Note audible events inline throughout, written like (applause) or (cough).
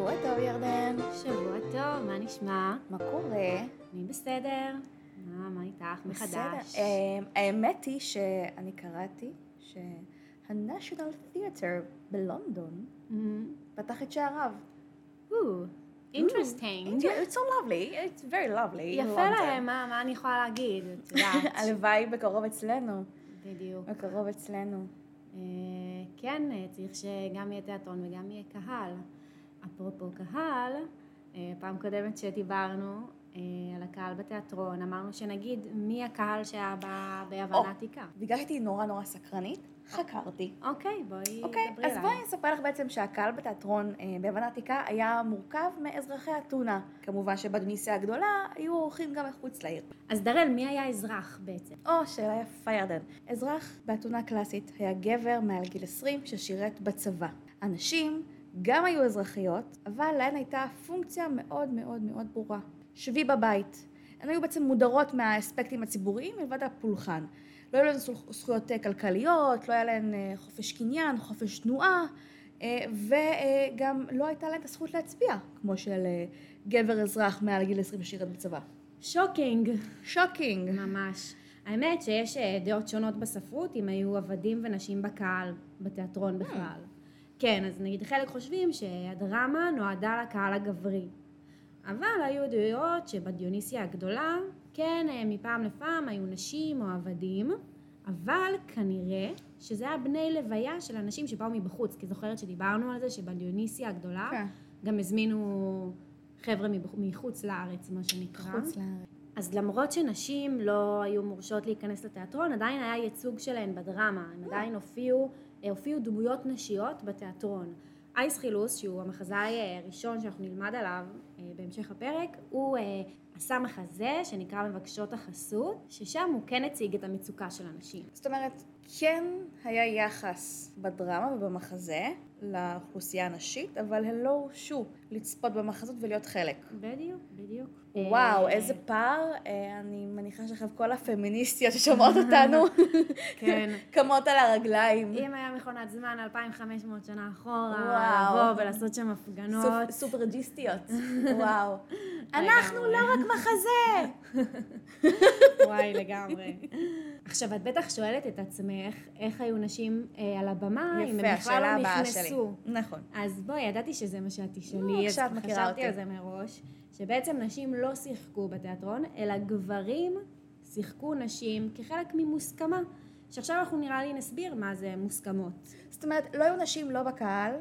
שבוע טוב, ירדן. שבוע טוב, מה נשמע? מה קורה? אני בסדר. מה, מה איתך? מחדש? בסדר. אמ, האמת היא שאני קראתי שה-National Theatre בלונדון פתח את שעריו. אינטרסטינג. It's so lovely, it's very lovely. יפה. להם, מה מה אני יכולה להגיד? את יודעת. (laughs) הלוואי בקרוב אצלנו. בדיוק. בקרוב אצלנו. אה, כן, אה, צריך שגם יהיה תיאטרון וגם יהיה קהל. אפרופו קהל, אה, פעם קודמת שדיברנו אה, על הקהל בתיאטרון, אמרנו שנגיד מי הקהל שהיה ביוון. העתיקה. בגלל שהייתי נורא נורא סקרנית, חקרתי. אוקיי, בואי אוקיי, דברי אז אליי. בואי אני אספר לך בעצם שהקהל בתיאטרון אה, ביוון העתיקה היה מורכב מאזרחי אתונה. כמובן שבדיוניסיה הגדולה היו אורחים גם מחוץ לעיר. אז דרל, מי היה אזרח בעצם? או, שאלה יפה ירדן. אזרח באתונה קלאסית היה גבר מעל גיל 20 ששירת בצבא. הנשים גם היו אזרחיות, אבל להן הייתה פונקציה מאוד מאוד מאוד ברורה. שבי בבית. הן היו בעצם מודרות מהאספקטים הציבוריים מלבד הפולחן. לא היו להן זכו- זכויות אה, כלכליות, לא היה להן אה, חופש קניין, חופש תנועה, אה, וגם לא הייתה להן את הזכות להצביע, כמו של גבר אזרח מעל גיל 20 ששירת בצבא. Shocking. Shocking. ממש. האמת שיש דעות שונות בספרות אם היו עבדים ונשים בקהל, בתיאטרון בכלל. כן, אז נגיד חלק חושבים שהדרמה נועדה לקהל הגברי. אבל היו דעות שבדיוניסיה הגדולה, כן, אה, מפעם לפעם היו נשים או עבדים, אבל כנראה שזה היה בני לוויה של אנשים שבאו מבחוץ, כי זוכרת שדיברנו על זה שבדיוניסיה הגדולה כן. גם הזמינו חבר'ה מחוץ לארץ, מה שנקרא. חוץ לארץ. אז למרות שנשים לא היו מורשות להיכנס לתיאטרון, עדיין היה ייצוג שלהן בדרמה. הם עדיין הופיעו, אה, הופיעו דמויות נשיות בתיאטרון. אייס חילוס, שהוא המחזאי אה, הראשון שאנחנו נלמד עליו אה, בהמשך הפרק, הוא אה, עשה מחזה שנקרא מבקשות החסות, ששם הוא כן הציג את המצוקה של הנשים. זאת אומרת, כן היה יחס בדרמה ובמחזה לאוכלוסייה הנשית, אבל הן לא הורשו לצפות במחזות ולהיות חלק. בדיוק, בדיוק. וואו, אה, איזה פער. אה, אני מניחה שעכשיו כל הפמיניסטיות ששומעות אותנו (laughs) כן. (laughs) קמות על הרגליים. אם היה מכונת זמן 2,500 שנה אחורה. לבוא ולעשות שם הפגנות. סופ- סופרג'יסטיות. וואו. (laughs) אנחנו לא רק מחזה! וואי, לגמרי. עכשיו, את בטח שואלת את עצמך, איך היו נשים אה, על הבמה, אם הם בכלל לא. נכנסו. נכון. אז בואי, ידעתי שזה מה שאת תשאלי, אז עכשיו את מכירה חשבתי אותי. על זה מראש, שבעצם נשים לא שיחקו בתיאטרון, אלא גברים שיחקו נשים כחלק ממוסכמה. שעכשיו אנחנו נראה לי נסביר מה זה מוסכמות. זאת אומרת, לא היו נשים לא בקהל,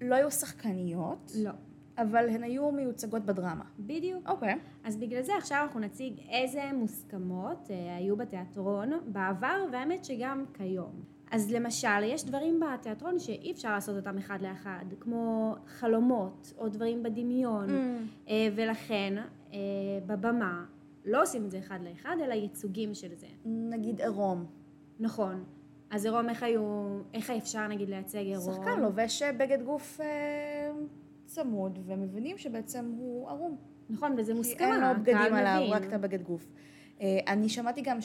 לא היו שחקניות, לא. אבל הן היו מיוצגות בדרמה. בדיוק. אוקיי. אז בגלל זה עכשיו אנחנו נציג איזה מוסכמות אה, היו בתיאטרון בעבר, והאמת שגם כיום. אז למשל, יש דברים בתיאטרון שאי אפשר לעשות אותם אחד לאחד, כמו חלומות או דברים בדמיון, Mm. אה, ולכן אה, בבמה לא עושים את זה אחד לאחד, אלא ייצוגים של זה. נגיד עירום. נכון. אז עירום, איך היו, איך אפשר נגיד לייצג עירום? שחקן לובש בגד גוף אה, צמוד, ומבינים שבעצם הוא ערום. נכון, וזה כי מוסכמה, אין לו בגדים עליו. רק את הבגד גוף. אה, אני שמעתי גם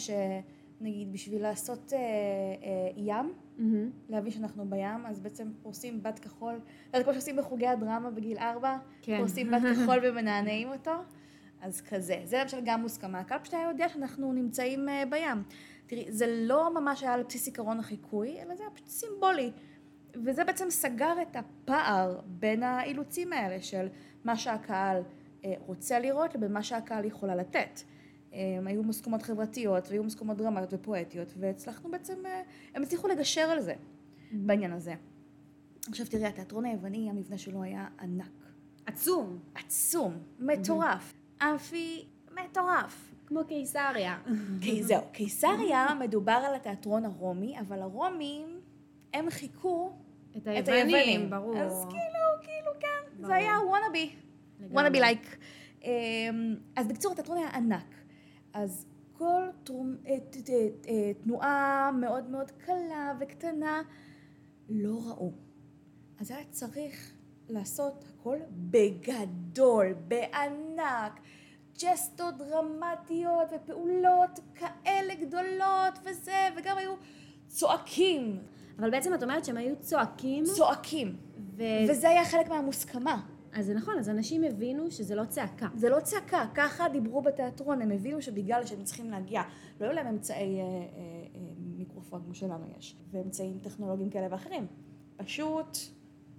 שנגיד בשביל לעשות אה, אה, ים, מהמם. להבין שאנחנו בים, אז בעצם פורסים בד כחול, יודעת, כמו שעושים בחוגי הדרמה בגיל ארבע, כן. פורסים בד (laughs) כחול ומנענעים אותו, אז כזה. זה למשל גם מוסכמה. הקהל פשוט היה יודע שאנחנו נמצאים אה, בים. תראי, זה לא ממש היה על בסיס עקרון החיקוי, אלא זה היה פשוט סימבולי. וזה בעצם סגר את הפער בין האילוצים האלה של מה שהקהל אה, רוצה לראות לבין מה שהקהל יכולה לתת. אה, היו מוסכמות חברתיות והיו מוסכמות דרמטיות ופואטיות, והצלחנו בעצם, אה, הם הצליחו לגשר על זה בעניין הזה. עכשיו תראי, התיאטרון היווני, המבנה שלו היה ענק, עצום, עצום, מטורף, אמפי מטורף. כמו קיסריה. (laughs) זהו, קיסריה מדובר על התיאטרון הרומי, אבל הרומים, הם חיכו את היוונים. ברור. אז כאילו, כאילו, כן. זה היה וואנאבי. וואנאבי לייק. אז בקיצור, התיאטרון היה ענק. אז כל תרום, אה, אה, תנועה מאוד מאוד קלה וקטנה לא ראו. אז היה צריך לעשות הכל בגדול, בענק. ג'סטות דרמטיות ופעולות כאלה גדולות וזה, וגם היו צועקים, אבל בעצם את אומרת שהם היו צועקים, צועקים. ו... וזה היה חלק מהמוסכמה. אז זה נכון, אז אנשים הבינו שזה לא צעקה. זה לא צעקה, ככה דיברו בתיאטרון, הם הבינו שבגלל שהם צריכים להגיע, לא היו להם אמצעי אה, אה, אה, מיקרופון כמו שלנו יש, ואמצעים טכנולוגיים כאלה ואחרים. פשוט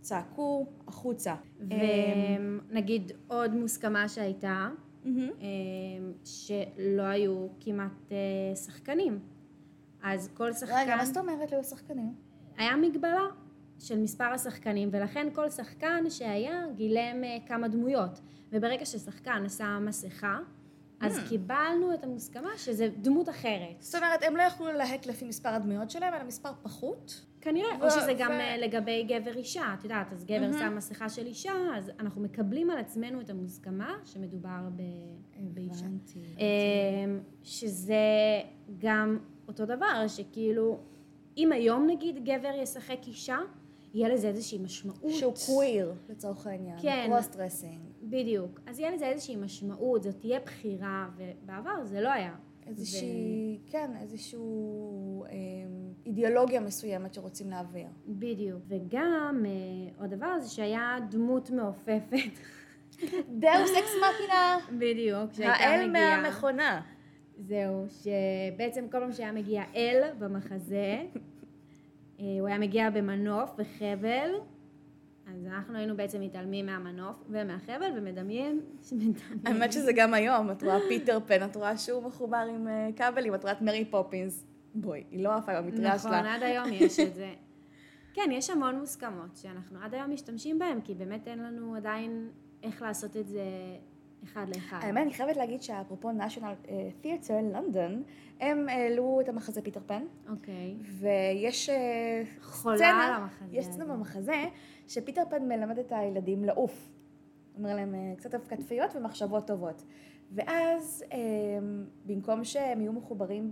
צעקו החוצה. ונגיד עוד מוסכמה שהייתה, מהמם. אמ, שלא היו כמעט אה, שחקנים. אז כל שחקן... רגע, מה זאת אומרת לא היו שחקנים? היה מגבלה של מספר השחקנים, ולכן כל שחקן שהיה גילם אה, כמה דמויות. וברגע ששחקן עשה מסכה, אז Hmm. קיבלנו את המוסכמה שזה דמות אחרת. זאת אומרת, הם לא יכלו ללהק לפי מספר הדמויות שלהם, אלא מספר פחות. כנראה, ו- או שזה גם ו- אה, לגבי גבר אישה, את יודעת, אז גבר מהמם. שם מסכה של אישה, אז אנחנו מקבלים על עצמנו את המוסכמה שמדובר ב- באישה. הבנתי. שזה גם אותו דבר, שכאילו, אם היום נגיד גבר ישחק אישה, יהיה לזה איזושהי משמעות. שהוא קוויר, לצורך העניין. כן. Cross dressing. בדיוק. אז יהיה לזה איזושהי משמעות, זאת תהיה בחירה, ובעבר זה לא היה. איזושהי, כן, איזשהו אה, אידיאולוגיה מסוימת שרוצים להעביר. בדיוק. וגם אה, עוד דבר זה שהיה דמות מעופפת. דאוס אקס מקינה, בדיוק. שהייתה האל מגיעה. מהמכונה. זהו, שבעצם כל פעם שהיה מגיע אל במחזה, הוא היה מגיע במנוף וחבל, אז אנחנו היינו בעצם מתעלמים מהמנוף ומהחבל ומדמיין, מדמיין. האמת שזה גם היום, את רואה פיטר פן, את רואה שהוא מחובר עם אה, כבלים, את רואה את מרי פופינס. בואי, היא לא עפה במטריה נכון, שלה. עד היום יש את זה. (laughs) כן, יש המון מוסכמות שאנחנו עד היום משתמשים בהן, כי באמת אין לנו עדיין איך לעשות את זה אחד לאחד. האמת, אני חייבת להגיד שאפרופו national אה, theatre, לונדון, הם העלו את המחזה פיטר פן, אוקיי. ויש אה, חולה סצנה, על המחזה יש. סצנה במחזה, שפיטר פן מלמד את הילדים לעוף. אומר להם אה, קצת אבקתפיות ומחשבות טובות. ואז במקום שהם יהיו מחוברים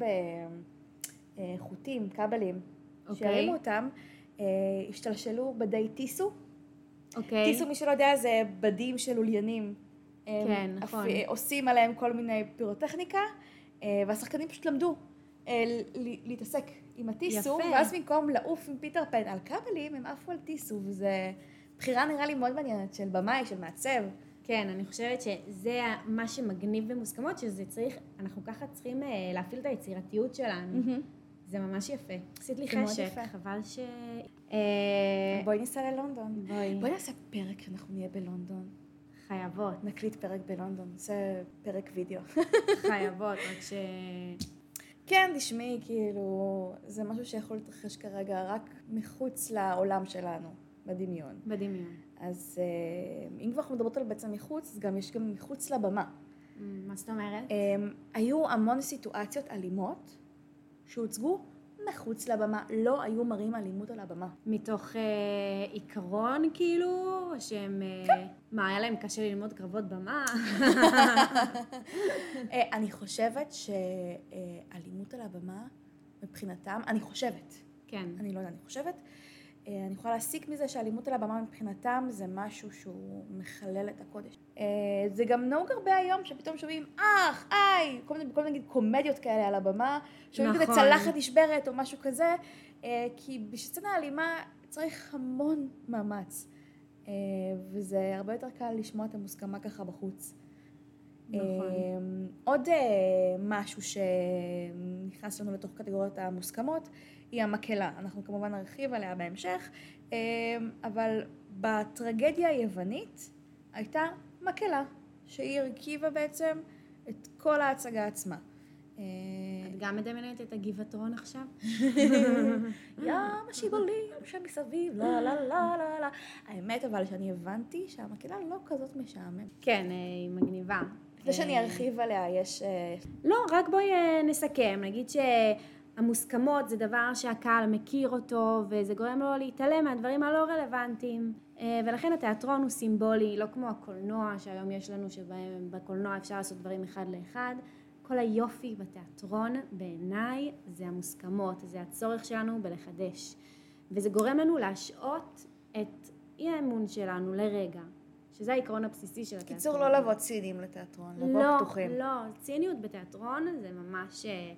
בחוטים, כבלים, אוקיי. שירימו אותם, השתלשלו בדי טיסו. אוקיי. טיסו, מי שלא יודע, זה בדים של לוליינים. כן, נכון. עושים עליהם כל מיני פירוטכניקה, אה, והשחקנים פשוט למדו אה, להתעסק עם הטיסו, יפה. ואז במקום לעוף עם פיטר פן על כבלים, הם עפו על טיסו, וזה בחירה נראה לי מאוד מעניינת של במאי, של מעצב. כן, אני חושבת שזה מה שמגניב במוסכמות, שזה צריך, אנחנו ככה צריכים אה, להפעיל את היצירתיות שלנו. זה ממש יפה. עשית לי חשק. חבל ש... אה, בואי ניסע ללונדון. בואי. בואי נעשה פרק שאנחנו נהיה בלונדון. חייבות, נקליט פרק בלונדון, נעשה פרק וידאו. חייבות, רק ש... כן, תשמעי, כאילו, זה משהו שיכול להתרחש כרגע רק מחוץ לעולם שלנו, בדמיון. בדמיון. אז אה, אם כבר אנחנו מדברות על בעצם מחוץ, אז גם יש גם מחוץ לבמה. מה זאת אומרת? אה, היו המון סיטואציות אלימות שהוצגו מחוץ לבמה, לא היו מראים אלימות על הבמה. מתוך אה, עיקרון, כאילו, שהם... אה, כן. מה, היה להם קשה ללמוד קרבות במה? (laughs) אה, אני חושבת שאלימות על הבמה, מבחינתם, אני חושבת, כן. אני לא יודעת, אני חושבת, אה, אני יכולה להסיק מזה שאלימות על הבמה מבחינתם זה משהו שהוא מחלל את הקודש. אה, זה גם נהוג הרבה היום שפתאום שומעים אח, איי, כל מיני, כל מיני קומדיות כאלה על הבמה, שומעים כזה נכון. צלחת נשברת או משהו כזה, אה, כי בסצנה אלימה צריך המון מאמץ, אה, וזה הרבה יותר קל לשמוע את המוסכמה ככה בחוץ. נכון. אה, עוד אה, משהו שנכנס לנו לתוך קטגוריות המוסכמות היא המקהלה. אנחנו כמובן נרחיב עליה בהמשך, אה, אבל בטרגדיה היוונית הייתה מקהלה, שהיא הרכיבה בעצם את כל ההצגה עצמה. אה, את גם מדמיינת את הגבעתרון עכשיו? (laughs) ים השיבולים שמסביב, לה לה לה לה לה. האמת אבל שאני הבנתי שהמקהלה לא כזאת משעממת. כן, אה, היא מגניבה. לפני שאני אה, ארחיב עליה, יש... אה, לא, רק בואי אה, נסכם. נגיד שהמוסכמות זה דבר שהקהל מכיר אותו, וזה גורם לו להתעלם מהדברים הלא רלוונטיים. ולכן התיאטרון הוא סימבולי, לא כמו הקולנוע שהיום יש לנו, שבהם בקולנוע אפשר לעשות דברים אחד לאחד. כל היופי בתיאטרון, בעיניי, זה המוסכמות, זה הצורך שלנו בלחדש. וזה גורם לנו להשעות את אי האמון שלנו לרגע, שזה העיקרון הבסיסי של התיאטרון. קיצור, לא לבוא ציניים לתיאטרון, לבוא לא, פתוחים. לא, ציניות בתיאטרון זה ממש, אה,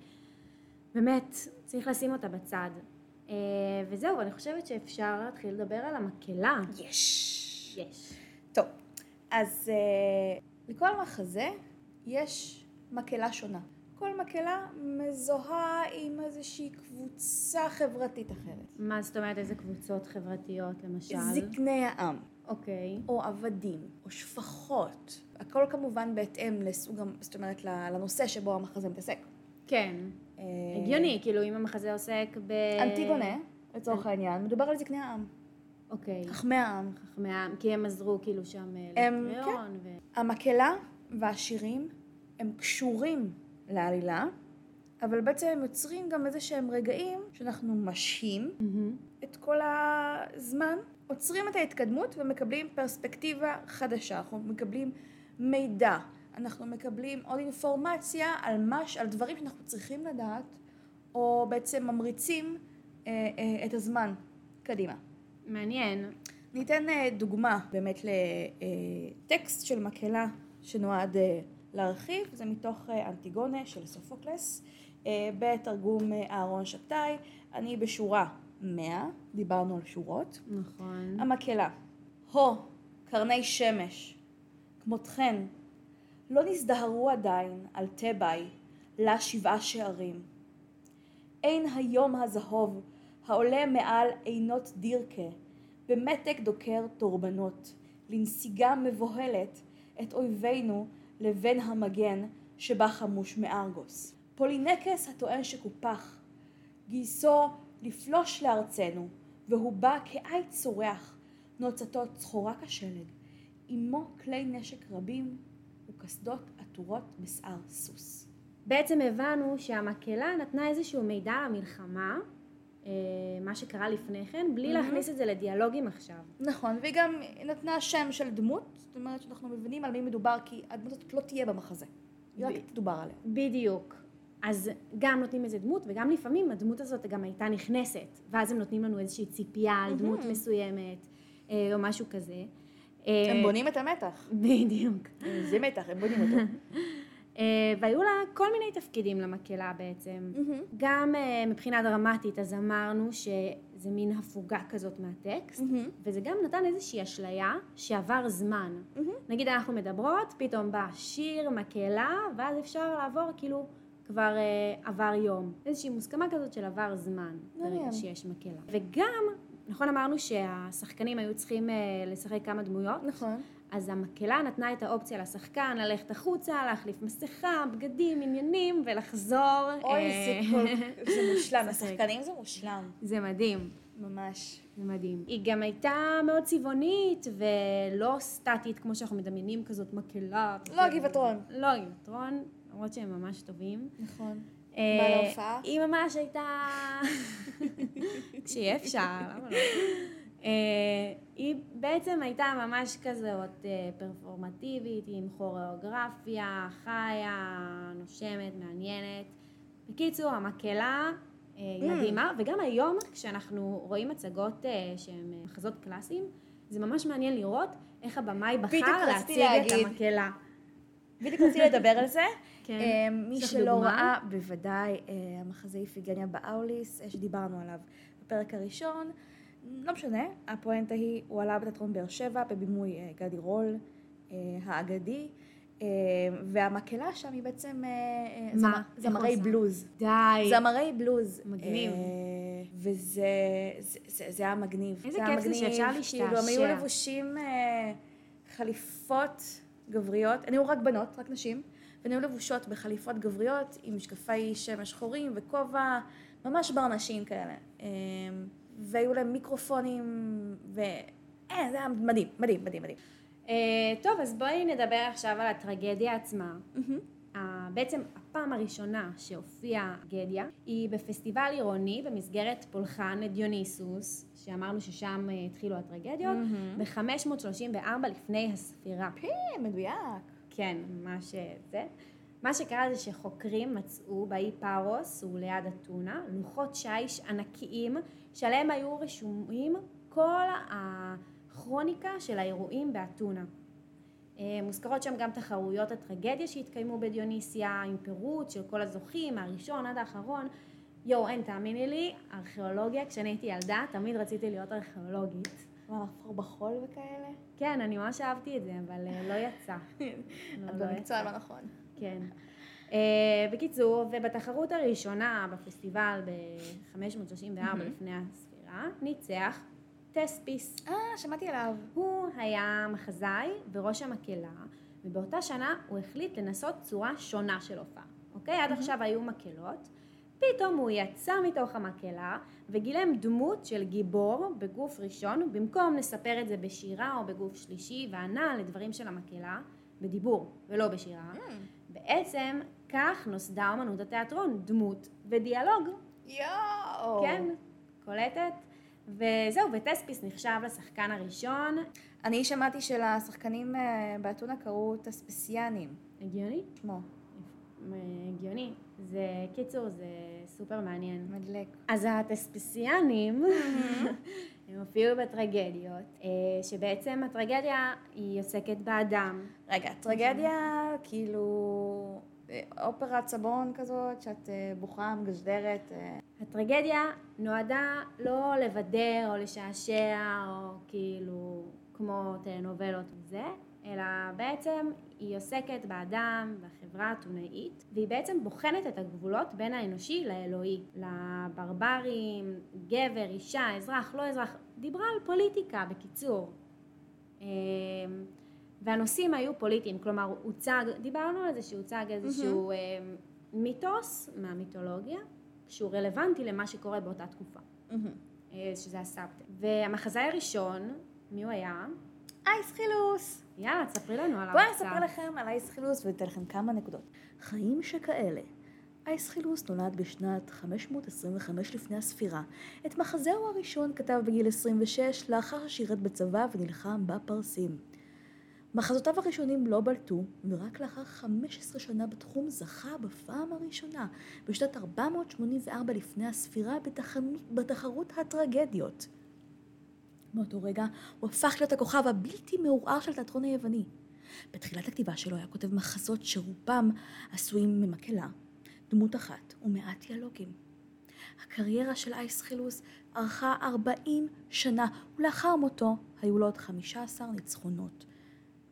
באמת, צריך לשים אותה בצד. אה, וזהו, אני חושבת שאפשר להתחיל לדבר על המקהלה. יש. יש. טוב, אז אה, לכל מחזה יש מקהלה שונה. כל מקהלה מזוהה עם איזושהי קבוצה חברתית אחרת. מה זאת אומרת, איזה קבוצות חברתיות, למשל? זקני העם, אוקיי. או עבדים, או שפחות. הכל כמובן בהתאם לסוג, זאת אומרת, לנושא שבו המחזה מתעסק. כן. אה, הגיוני, כאילו, אם המחזה עוסק ב... אנטיגונה, לצורך העניין, מדובר על זקני העם, אוקיי. חכמי העם. חכמי העם, כי הם עזרו כאילו שם אה, הם- לקריאון. ו... המקהלה והשירים הם קשורים לעלילה, אבל בעצם הם יוצרים גם איזה שהם רגעים שאנחנו משהים מהמם. את כל הזמן, עוצרים את ההתקדמות ומקבלים פרספקטיבה חדשה, אנחנו מקבלים מידע, אנחנו מקבלים עוד אינפורמציה על, מש, על דברים שאנחנו צריכים לדעת, או בעצם ממריצים אה, אה, את הזמן קדימה. מעניין. ניתן אה, דוגמה באמת לטקסט של מקהלה שנועד אה, להרחיב, זה מתוך אה, אנטיגונה של סופוקלס, אה, בתרגום אה, אהרון שבתאי, אני בשורה 100, דיברנו על שורות. נכון. המקהלה, הו, קרני שמש, כמותכן, לא נזדהרו עדיין על תבאי, לה שבעה שערים. אין היום הזהוב, העולה מעל עינות דירקה, במתק דוקר תורבנות, לנסיגה מבוהלת את אויבינו לבין המגן שבה חמוש מארגוס. פולינקס הטוען שקופח, גיסו לפלוש לארצנו, והוא בא כעית צורח, נוצתו צחורה כשלג, עמו כלי נשק רבים וקסדות עטורות בשיער סוס. בעצם הבנו שהמקהלה נתנה איזשהו מידע על המלחמה, אה, מה שקרה לפני כן, בלי מהמם. להכניס את זה לדיאלוגים עכשיו. נכון, והיא גם נתנה שם של דמות, זאת אומרת שאנחנו מבינים על מי מדובר, כי הדמות הזאת לא תהיה במחזה. היא רק תדובר עליה. בדיוק. אז גם נותנים איזה דמות, וגם לפעמים הדמות הזאת גם הייתה נכנסת, ואז הם נותנים לנו איזושהי ציפייה על דמות. מסוימת, אה, או משהו כזה. הם אה, בונים את המתח. בדיוק. זה מתח, הם בונים אותו. (laughs) אה, והיו לה כל מיני תפקידים למקהלה בעצם. גם מבחינה דרמטית, אז אמרנו שזה מין הפוגה כזאת מהטקסט. וזה גם נתן איזושהי אשליה שעבר זמן. נגיד אנחנו מדברות, פתאום בא שיר, מקהלה, ואז אפשר לעבור כאילו כבר אה, עבר יום. איזושהי מוסכמה כזאת של עבר זמן, ברגע. שיש מקהלה. וגם, נכון אמרנו שהשחקנים היו צריכים אה, לשחק כמה דמויות, נכון. אז המקהלה נתנה את האופציה לשחקן ללכת החוצה, להחליף מסכה, בגדים, עניינים, ולחזור. אוי, אה, זה כל... (laughs) זה מושלם, לשחק. לשחקנים זה מושלם. זה מדהים. ממש. זה מדהים. היא גם הייתה מאוד צבעונית ולא סטטית כמו שאנחנו מדמיינים כזאת מקהלה. לא הגבעתרון. לא הגבעתרון, למרות שהם ממש טובים. נכון. אה, באה להופעה? היא ממש הייתה... (laughs) כשיהיה אפשר, למה לא? אה, היא בעצם הייתה ממש כזאת אה, פרפורמטיבית, עם כוריאוגרפיה, חיה, נושמת, מעניינת. בקיצור, המקהלה אה, היא Mm. מדהימה, וגם היום כשאנחנו רואים מצגות שהן מחזות קלאסיים, זה ממש מעניין לראות איך הבמאי בחר להציג את. המקהלה. בדיוק רציתי לדבר על זה. כן. אה, מי שלא? ראה, בוודאי, אה, המחזה איפיגניה באוליס, אה, שדיברנו עליו בפרק הראשון. לא משנה, הפואנטה היא, הוא עלה בתיאטרון באר שבע בבימוי גדי רול האגדי, והמקהלה שם היא בעצם זמרי? בלוז. די. זמרי בלוז. מגניב. וזה זה, זה, זה היה מגניב. איזה כיף זה שאפשר כאילו, הם היו להשתעשע. לבושים חליפות גבריות, הן היו רק בנות, רק נשים, והן היו לבושות בחליפות גבריות עם משקפי שמש שחורים וכובע, ממש ברנשים כאלה. אה, והיו להם מיקרופונים, ו... אה, זה היה מדהים, מדהים, מדהים, מדהים. אה, טוב, אז בואי נדבר עכשיו על הטרגדיה עצמה. אה, בעצם הפעם הראשונה שהופיעה טרגדיה היא בפסטיבל עירוני במסגרת פולחן דיוניסוס, שאמרנו ששם אה, התחילו הטרגדיות, ב-534 לפני הספירה. אה, מדויק. כן, ממש אה, זה. מה שקרה זה שחוקרים מצאו באי פארוס וליד אתונה לוחות שיש ענקיים שעליהם היו רשומים כל הכרוניקה של האירועים באתונה. אה, מוזכרות שם גם תחרויות הטרגדיה שהתקיימו בדיוניסיה עם פירוט של כל הזוכים מהראשון עד האחרון. יואו, אין, תאמיני לי, ארכיאולוגיה, כשאני הייתי ילדה, תמיד רציתי להיות ארכיאולוגית. מה, לחפור בחול וכאלה? כן, אני ממש אהבתי את זה, אבל אה, לא יצא. (laughs) את לא במקצוע. לא נכון. כן. Uh, בקיצור, ובתחרות הראשונה בפסטיבל ב-534 מהמם. לפני הספירה, ניצח טספיס. אה, שמעתי עליו. הוא היה מחזאי וראש המקהלה, ובאותה שנה הוא החליט לנסות צורה שונה של הופעה. אוקיי? עד עכשיו היו מקהלות, פתאום הוא יצא מתוך המקהלה וגילם דמות של גיבור בגוף ראשון, במקום לספר את זה בשירה או בגוף שלישי, וענה לדברים של המקהלה בדיבור ולא בשירה. בעצם כך נוסדה אמנות התיאטרון, דמות ודיאלוג. יואו. כן, קולטת? וזהו, וטספיס נחשב לשחקן הראשון. אני שמעתי שלשחקנים אה, באתונה קראו תספסיאנים. הגיוני? כמו, הגיוני. זה, קיצור, זה סופר מעניין. מדלק. אז הטספיסיאנים, (laughs) הם הופיעו בטרגדיות, אה, שבעצם הטרגדיה היא עוסקת באדם. רגע, טרגדיה, כאילו, אה, אופרת סבון כזאת, שאת אה, בוכה, מגשדרת. אה, הטרגדיה נועדה לא לבדר או לשעשע או כאילו כמו טלנובלות וזה, אלא בעצם היא עוסקת באדם, בחברה האתונאית, והיא בעצם בוחנת את הגבולות בין האנושי לאלוהי, לברברים, גבר, אישה, אזרח, לא אזרח, דיברה על פוליטיקה בקיצור. אמ, והנושאים היו פוליטיים, כלומר הוצג, דיברנו על זה שהוצג איזשהו אמ, מיתוס מהמיתולוגיה, שהוא רלוונטי למה שקורה באותה תקופה, אה, שזה הסבתא. והמחזאי הראשון, מי הוא היה? אייס חילוס. יאללה, תספרי לנו עליו בואי קצת. אספר לכם על אייס חילוס ואתן לכם כמה נקודות. חיים שכאלה. אייס חילוס נולד בשנת 525 לפני הספירה. את מחזהו הראשון כתב בגיל 26 לאחר ששירת בצבא ונלחם בפרסים. מחזותיו הראשונים לא בלטו, ורק לאחר 15 שנה בתחום זכה בפעם הראשונה, בשנת 484 לפני הספירה, בתחנות, בתחרות הטרגדיות. מאותו רגע הוא הפך להיות הכוכב הבלתי מעורער של התיאטרון היווני. בתחילת הכתיבה שלו היה כותב מחזות שרובם עשויים ממקהלה, דמות אחת ומעט דיאלוגים. הקריירה של אייס חילוס ארכה 40 שנה, ולאחר מותו היו לו עוד 15 ניצחונות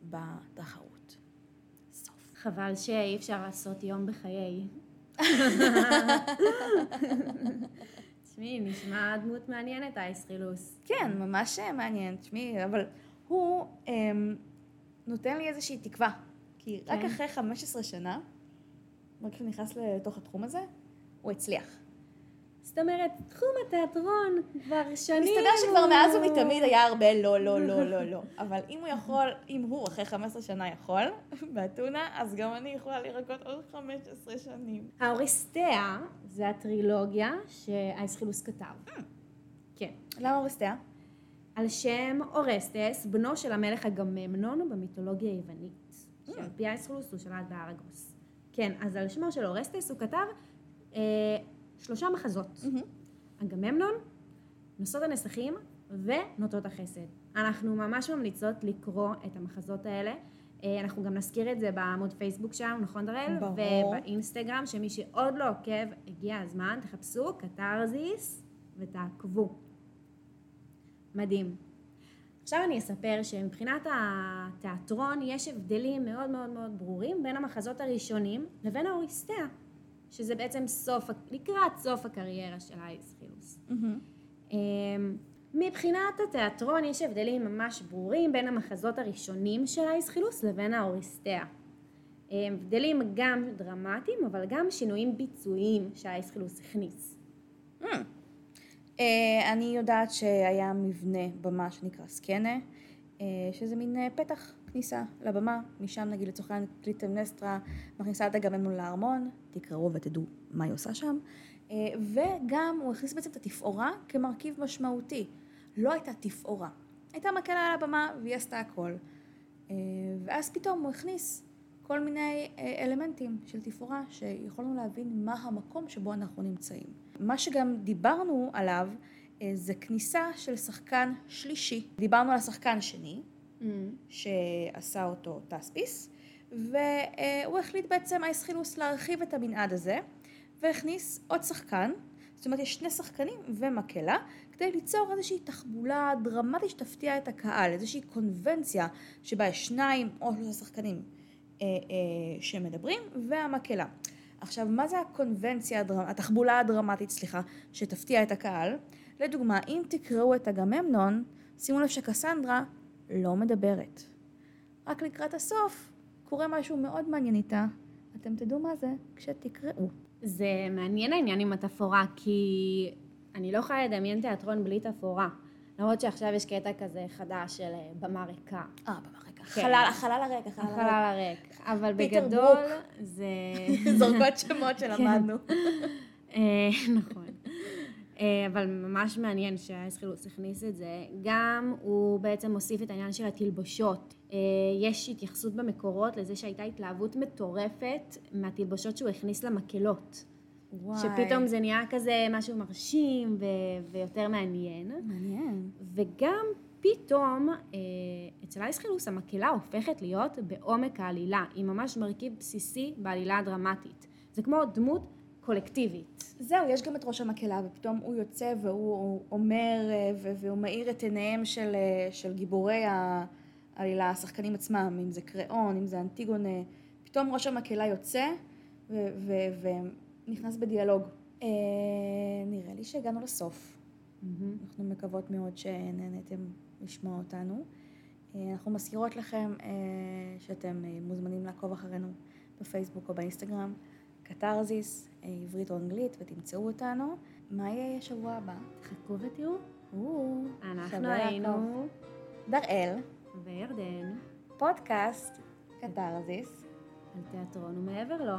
בתחרות. סוף. חבל שאי אפשר לעשות יום בחיי. תשמעי, נשמע דמות מעניינת, אייס חילוס. כן, ממש מעניין, תשמעי, אבל הוא אמ, נותן לי איזושהי תקווה. כי רק כן. אחרי 15 שנה, רק כשהוא נכנס לתוך התחום הזה, הוא הצליח. זאת אומרת, תחום התיאטרון כבר שנים... מסתבר שכבר מאז ומתמיד היה הרבה לא, לא, לא, לא, לא. אבל אם הוא יכול, אם הוא אחרי 15 שנה יכול, באתונה, אז גם אני יכולה לרקוד עוד 15 שנים. האוריסטאה זה הטרילוגיה שאייס חילוס כתב. כן. למה אורסטיה? על שם אורסטס, בנו של המלך אגממנון במיתולוגיה היוונית. שעל פי אייס חילוס הוא שלט בארגוס. כן, אז על שמו של אורסטס הוא כתב אה, שלושה מחזות. אגממנון, נושאות הנסכים ונוטות החסד. אנחנו ממש ממליצות לקרוא את המחזות האלה. אה, אנחנו גם נזכיר את זה בעמוד פייסבוק שלנו, נכון דראל? ברור. ובאינסטגרם, שמי שעוד לא עוקב, הגיע הזמן, תחפשו קתרזיס ותעקבו. מדהים. עכשיו אני אספר שמבחינת התיאטרון יש הבדלים מאוד מאוד מאוד ברורים בין המחזות הראשונים לבין האוריסטאה, שזה בעצם סוף, לקראת סוף הקריירה של אייס חילוס. אמ, מבחינת התיאטרון יש הבדלים ממש ברורים בין המחזות הראשונים של אייס חילוס לבין האוריסטאה. אמ, הבדלים גם דרמטיים, אבל גם שינויים ביצועיים שהאייס חילוס הכניס. אה, אני יודעת שהיה מבנה במה שנקרא סקנה, אה, שזה מין אה, פתח כניסה לבמה, משם נגיד לצורך העניין קליטמנסטרה מכניסה את אגממנון לארמון, תקראו ותדעו מה היא עושה שם, אה, וגם הוא הכניס בעצם את התפאורה כמרכיב משמעותי. לא הייתה תפאורה, הייתה מקהלה על הבמה והיא עשתה הכל. אה, ואז פתאום הוא הכניס כל מיני אה, אלמנטים של תפאורה שיכולנו להבין מה המקום שבו אנחנו נמצאים. מה שגם דיברנו עליו זה כניסה של שחקן שלישי. דיברנו על השחקן שני, שעשה אותו טספיס, והוא החליט בעצם אייסחילוס להרחיב את המנעד הזה, והכניס עוד שחקן, זאת אומרת, יש שני שחקנים ומקהלה, כדי ליצור איזושהי תחבולה דרמטית שתפתיע את הקהל, איזושהי קונבנציה שבה יש שניים או שלושה שחקנים אה, אה, שמדברים, והמקהלה. עכשיו, מה זה הקונבנציה. התחבולה הדרמטית, סליחה, שתפתיע את הקהל? לדוגמה, אם תקראו את אגממנון, שימו לב שקסנדרה לא מדברת. רק לקראת הסוף קורה משהו מאוד מעניין איתה. אתם תדעו מה זה כשתקראו. זה מעניין העניין עם התפאורה, כי אני לא יכולה לדמיין תיאטרון בלי תפאורה. למרות שעכשיו יש קטע כזה חדש של אה, במה ריקה. אה, במרקע. כן. חלל, החלל הריק, החלל הריק. החלל הריק. אבל בגדול ברוק. זה... (laughs) זורקות שמות שלמדנו. (laughs) אה, נכון. אה, אבל ממש מעניין שהאסכילוס הכניס את זה. גם הוא בעצם מוסיף את העניין של התלבושות. אה, יש התייחסות במקורות לזה שהייתה התלהבות מטורפת מהתלבושות שהוא הכניס למקהלות. וואי. שפתאום זה נהיה כזה משהו מרשים ו- ויותר מעניין. מעניין. וגם פתאום אה, אצל אייסחילוס המקהלה הופכת להיות בעומק העלילה. היא ממש מרכיב בסיסי בעלילה הדרמטית. זה כמו דמות קולקטיבית. זהו, יש גם את ראש המקהלה, ופתאום הוא יוצא והוא אומר, אה, והוא מאיר את עיניהם של, אה, של גיבורי העלילה, השחקנים עצמם, אם זה קריאון, אם זה אנטיגונה. פתאום ראש המקהלה יוצא ונכנס בדיאלוג. אה, נראה לי שהגענו לסוף. אנחנו מקוות מאוד שנהניתם לשמוע אותנו. אה, אנחנו מזכירות לכם שאתם מוזמנים לעקוב אחרינו בפייסבוק או באינסטגרם, קתרזיס, אה, עברית או אנגלית, ותמצאו אותנו. מה יהיה השבוע הבא? חכו ותראו. או, אנחנו. היינו דראל, וירדן פודקאסט, קתרזיס. על תיאטרון ומעבר לו.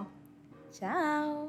צ'או.